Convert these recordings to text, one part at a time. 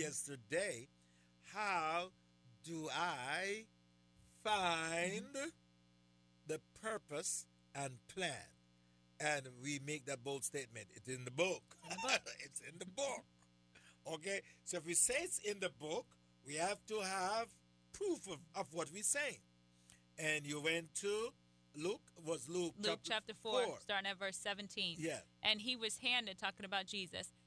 yesterday, how do I find the purpose and plan? And we make that bold statement. It's in the book. In the book. it's in the book. Okay? So if we say it's in the book, we have to have proof of, of what we're saying. And you went to Luke, was Luke, Luke chapter 4, starting at verse 17. Yeah. And he was handed, talking about Jesus,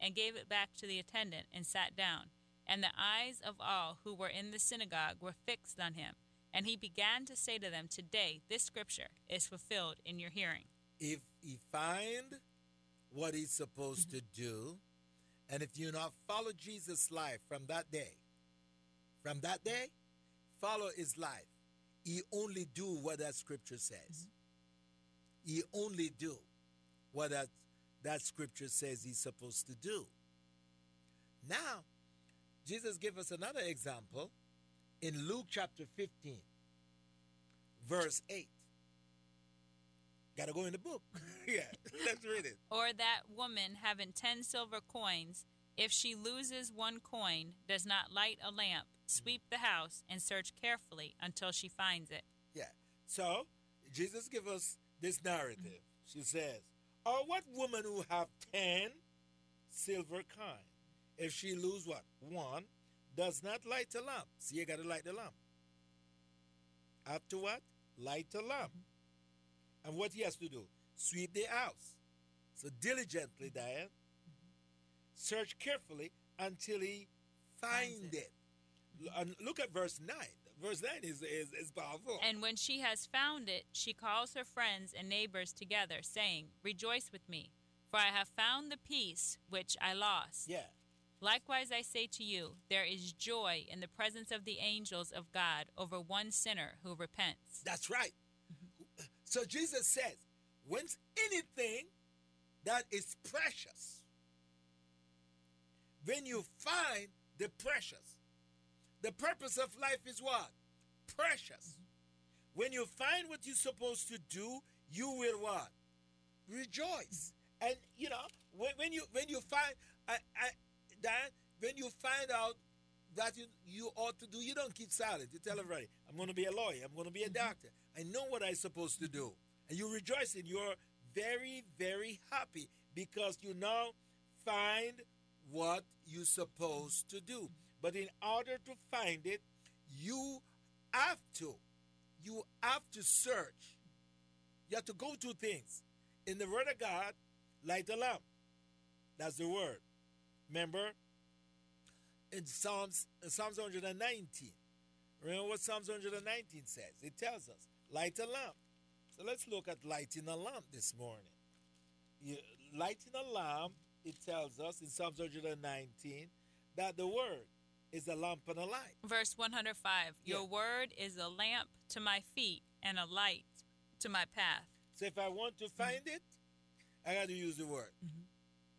and gave it back to the attendant and sat down. And the eyes of all who were in the synagogue were fixed on him. And he began to say to them, Today this scripture is fulfilled in your hearing. If he find what he's supposed to mm-hmm. do, and if you not follow Jesus' life from that day, from that day, follow his life. He only do what that scripture says. Mm-hmm. He only do what that, that scripture says he's supposed to do. Now, Jesus gave us another example in Luke chapter 15, verse 8. Gotta go in the book. yeah, let's read it. Or that woman having ten silver coins, if she loses one coin, does not light a lamp, sweep the house, and search carefully until she finds it. Yeah. So Jesus give us this narrative. She says, "Or what woman who have ten silver coin, if she lose what one, does not light a lamp? See, you got to light the lamp. After what? Light a lamp. And what he has to do? Sweep the house. So diligently, Diane, search carefully until he find Finds it. And look at verse 9. Verse 9 is, is, is powerful. And when she has found it, she calls her friends and neighbors together, saying, Rejoice with me, for I have found the piece which I lost. yeah. Likewise, I say to you, there is joy in the presence of the angels of God over one sinner who repents. That's right. So Jesus says, when anything that is precious, when you find the precious, the purpose of life is what? Precious. When you find what you're supposed to do, you will what? Rejoice. And you know, when, when you when you find I, I Dan, when you find out that you, you ought to do, you don't keep silent. You tell everybody, I'm going to be a lawyer, I'm going to be a mm-hmm. doctor. I know what I'm supposed to do. And you rejoice and you're very, very happy because you now find what you're supposed to do. But in order to find it, you have to. You have to search. You have to go to things. In the Word of God, light a lamp. That's the word. Remember? In Psalms, in Psalms 119. Remember what Psalms 119 says? It tells us, light a lamp. So let's look at lighting a lamp this morning. You, lighting a lamp, it tells us in Psalms 119 that the word is a lamp and a light. Verse 105 Your word is a lamp to my feet and a light to my path. So if I want to find it, I got to use the word. Mm-hmm.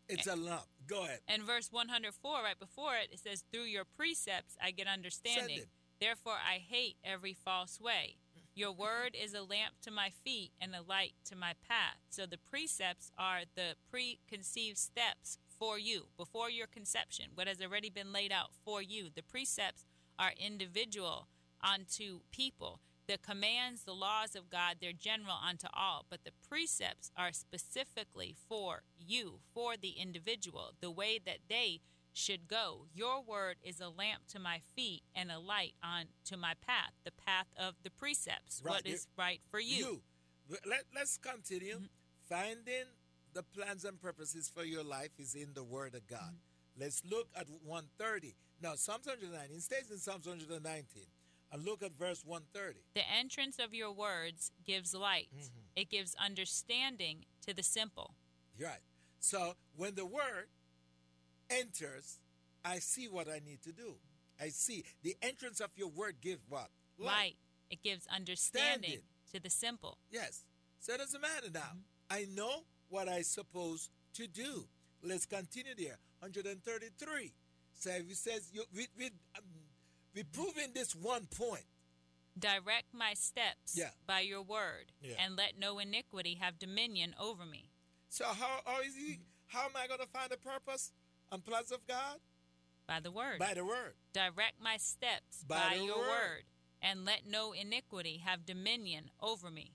It's a lamp. Go ahead. And verse 104, right before it, it says, Through your precepts I get understanding. Therefore I hate every false way. Your word is a lamp to my feet and a light to my path. So the precepts are the preconceived steps for you, before your conception, what has already been laid out for you. The precepts are individual unto people. The commands, the laws of God, they're general unto all, but the precepts are specifically for you, for the individual, the way that they should go. Your word is a lamp to my feet and a light on to my path, the path of the precepts. Right. What is right for you? Let, let's continue. Mm-hmm. Finding the plans and purposes for your life is in the Word of God. Let's look at 130. Now, Psalms 119 stays in Psalms 119. And look at verse 130. The entrance of your words gives light. Mm-hmm. It gives understanding to the simple. Right. So when the Word enters, I see what I need to do. I see. The entrance of your word give what? Light. It gives understanding to the simple. Yes. So it doesn't matter now. I know what I supposed to do. Let's continue there. 133. So he says you, we we um, we proving this one point. Direct my steps Yeah. by your word, Yeah. and let no iniquity have dominion over me. So how, how is he? How am I going to find the purpose and plans of God? By the word. By the word. Direct my steps By by, your word. word, and let no iniquity have dominion over me.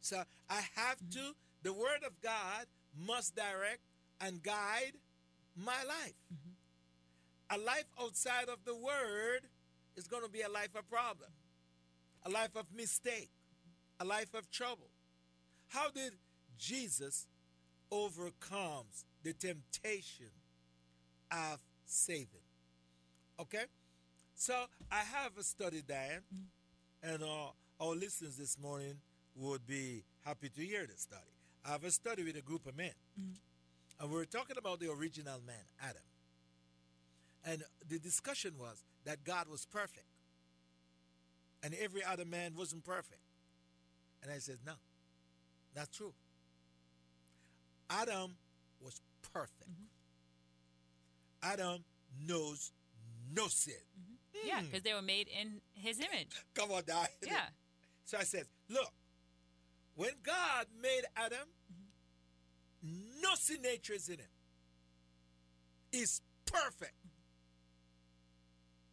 So I have to. The word of God must direct and guide my life. A life outside of the word is going to be a life of problem, a life of mistake, a life of trouble. How did Jesus overcome the temptation of Satan? Okay, so I have a study, Diane, and uh, our listeners this morning would be happy to hear this study. I have a study with a group of men, mm-hmm. and we we're talking about the original man, Adam. And the discussion was that God was perfect, and every other man wasn't perfect. And I said, no, not true. Adam was perfect. Mm-hmm. Adam knows no sin. Mm-hmm. Yeah, Hmm. because they were made in his image. Come on, Diane. Yeah. So I said, look, when God made Adam, no sin nature is in him. He's perfect.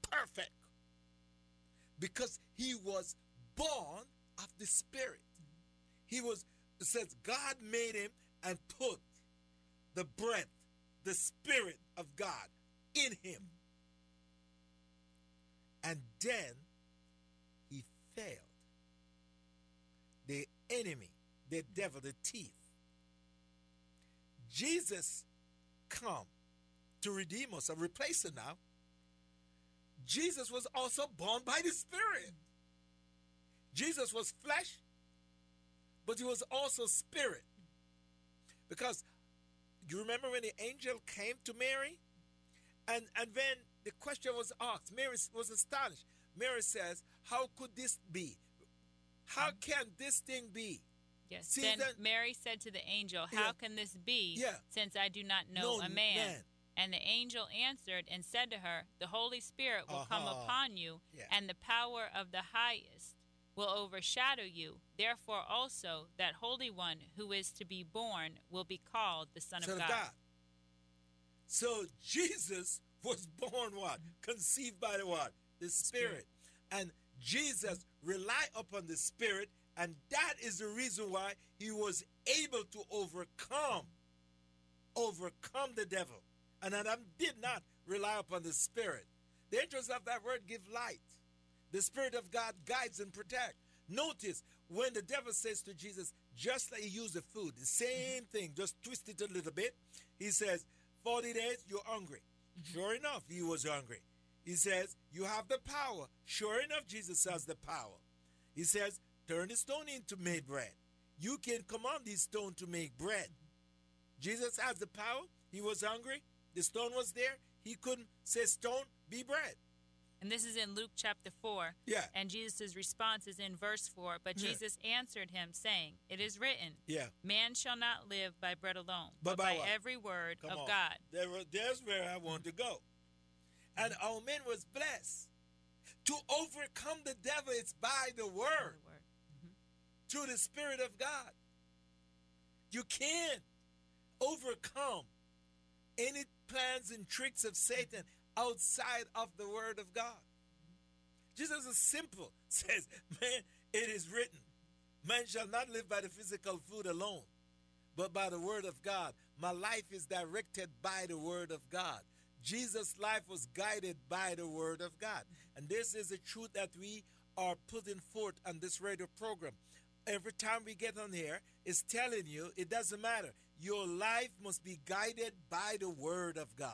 Perfect. Because he was born of the Spirit. He was, it says, God made him and put the breath, the Spirit of God in him. And then he failed. The enemy, the devil, the thief. Jesus come to redeem us and replace it now. Jesus was also born by the Spirit. Jesus was flesh, but he was also spirit. Because you remember when the angel came to Mary? And and then the question was asked. Mary was astonished. Mary says, How could this be? How can this thing be? Yes. See, then that- Mary said to the angel, Yeah. How can this be, Yeah. since I do not know No a man? man. And the angel answered and said to her, The Holy Spirit will come Uh-huh. upon you, Yeah. and the power of the highest will overshadow you. Therefore also that Holy One who is to be born will be called the Son, Son of God. So Jesus was born what? Conceived by the what? The Spirit. And Jesus relied upon the Spirit, and that is the reason why he was able to overcome, overcome the devil. And Adam did not rely upon the Spirit. The entrance of that word give light. The Spirit of God guides and protects. Notice when the devil says to Jesus, just like he used the food, the same mm-hmm. thing, just twist it a little bit. He says, 40 days, you're hungry. Mm-hmm. Sure enough, he was hungry. He says, You have the power. Sure enough, Jesus has the power. He says, Turn the stone into made bread. You can command this stone to make bread. Jesus has the power. He was hungry. The stone was there. He couldn't say, Stone, be bread. And this is in Luke chapter 4. Yeah. And Jesus' response is in verse 4. But Yeah. Jesus answered him, saying, It is written, Yeah. Man shall not live by bread alone, But but, by by, what? every word Come of on. God. There, there's where I want to go. And our man was blessed. To overcome the devil, it's by the word, The word. Through the Spirit of God. You can't overcome any plans and tricks of Satan outside of the word of God. Jesus is simple. Says, man, it is written, man shall not live by the physical food alone, but by the word of God. My life is directed by the word of God. Jesus' life was guided by the word of God. And this is the truth that we are putting forth on this radio program. Every time we get on here, it's telling you it doesn't matter. Your life must be guided by the word of God.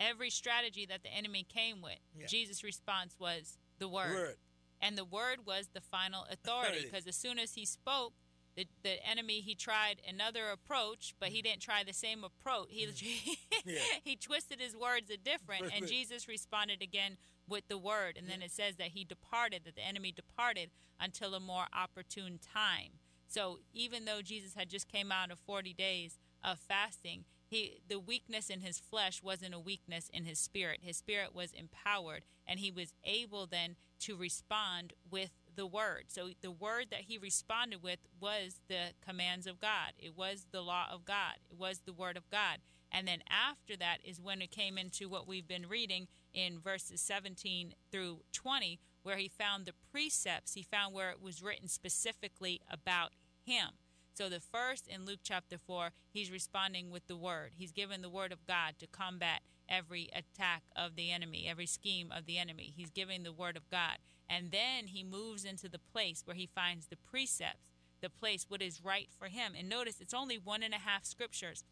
Every strategy that the enemy came with, Yeah. Jesus' response was the word. Word. And the word was the final authority Authority. because as soon as he spoke, the, the enemy he tried another approach but he mm-hmm. didn't try the same approach he mm-hmm. Yeah. he twisted his words a different and jesus responded again with the word and then it says that he departed that the enemy departed until a more opportune time so even though jesus had just came out of 40 days of fasting he the weakness in his flesh wasn't a weakness in his spirit his spirit was empowered and he was able then to respond with the word. So the word that he responded with was the commands of God. It was the law of God. It was the word of God. And then after that is when it came into what we've been reading in verses 17 through 20, where he found the precepts. He found where it was written specifically about him. So the first in Luke chapter 4, he's responding with the word. He's given the word of God to combat every attack of the enemy, every scheme of the enemy. He's giving the word of God. And then he moves into the place where he finds the precepts, the place what is right for him. And notice it's only one and a half scriptures.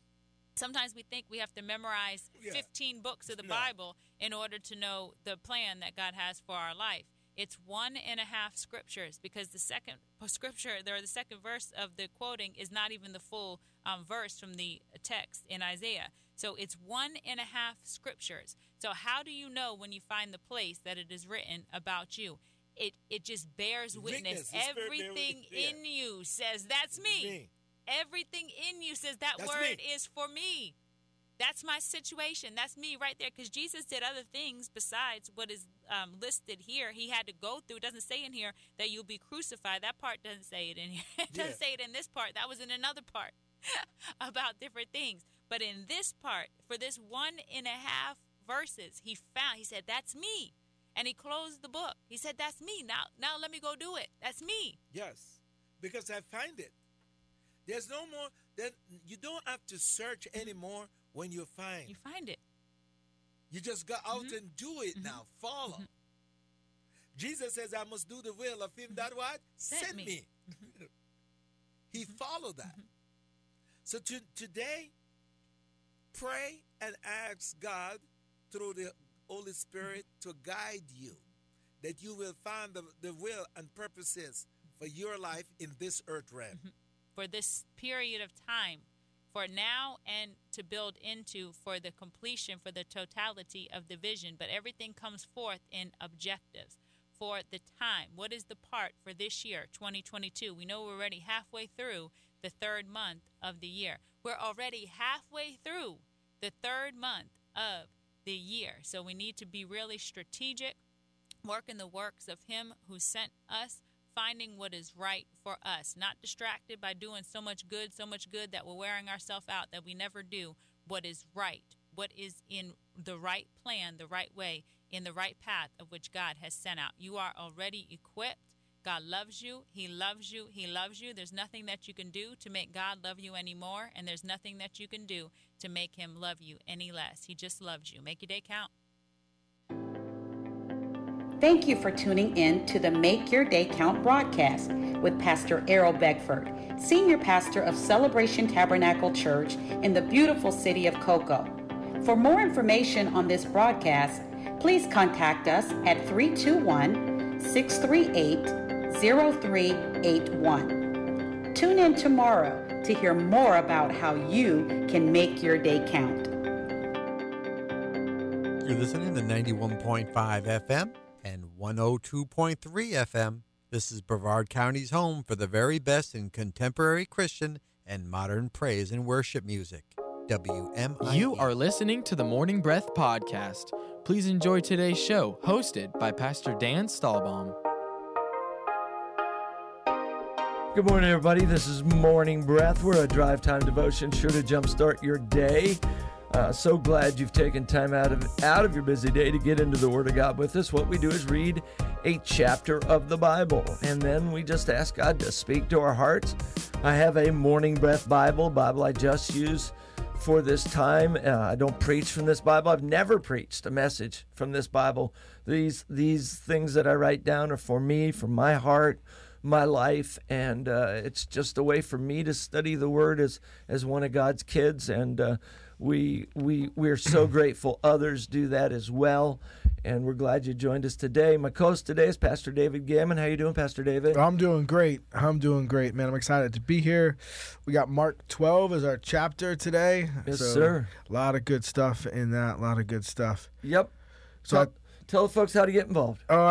Sometimes we think we have to memorize Yeah. 15 books of the No. Bible in order to know the plan that God has for our life. It's one and a half scriptures because the second scripture, there, the second verse of the quoting is not even the full um, verse from the text in Isaiah. So it's one and a half scriptures. So how do you know when you find the place that it is written about you? It it just bears Witness, witness. the bear Everything witness, yeah. in you says that's me. Me. Everything in you says that That's word me. is for me. That's my situation. That's me right there. Because Jesus did other things besides what is um, listed here. He had to go through. It doesn't say in here that you'll be crucified. That part doesn't say it in here. It doesn't say it in this part. That was in another part about different things. But in this part, for this one and a half verses, he found. He said, "That's me," and he closed the book. He said, "That's me." Now, now let me go do it. That's me. Yes, because I find it. There's no more. that you don't have to search mm-hmm. anymore when you find. You find it. You just go out Mm-hmm. and do it mm-hmm. now. Follow. Mm-hmm. Jesus says, "I must do the will of Him that what Sent sent me." me." he followed that. So to, today, pray and ask God through the Holy Spirit to guide you, that you will find the, the will and purposes for your life in this earth realm. For this period of time, for now and to build into for the completion, for the totality of the vision. But everything comes forth in objectives for the time. What is the part for this year, 2022? We know we're already halfway through the third month of the year. We're already halfway through the third month of the year. So we need to be really strategic working the works of him who sent us finding what is right for us not distracted by doing so much good so much good that we're wearing ourselves out that we never do what is right what is in the right plan the right way in the right path of which god has sent out. You are already equipped. God loves you. He loves you. He loves you. There's nothing that you can do to make god love you anymore and there's nothing that you can do to make him love you any less. He just loves you. Make your day count Thank you for tuning in to the Make Your Day Count broadcast with Pastor Errol Beckford, Senior Pastor of Celebration Tabernacle Church in the beautiful city of Cocoa. For more information on this broadcast, please contact us at 321 638 0381. Tune in tomorrow to hear more about how you can make your day count. You're listening to 91.5 FM and 102.3 FM. This is Brevard County's home for the very best in contemporary Christian and modern praise and worship music. WMI. You are listening to the Morning Breath Podcast. Please enjoy today's show, hosted by Pastor Dan Stahlbaum. Good morning, everybody. This is Morning Breath. We're a drive time devotion sure to jumpstart your day. Uh, so glad you've taken time out of out of your busy day to get into the Word of God with us. What we do is read a chapter of the Bible, and then we just ask God to speak to our hearts. I have a Morning Breath Bible, Bible I just use for this time. Uh, I don't preach from this Bible. I've never preached a message from this Bible. These these things that I write down are for me, for my heart, my life, and uh, it's just a way for me to study the Word as as one of God's kids. And uh, we we we're so grateful others do that as well. and we're glad you joined us today. My co-host today is Pastor David Gammon. How you doing, Pastor David? I'm doing great. I'm doing great, man. I'm excited to be here. We got Mark 12 as our chapter today. Yes, sir. A lot of good stuff in that. A lot of good stuff. Yep. So tell, I- tell the folks how to get involved. Uh,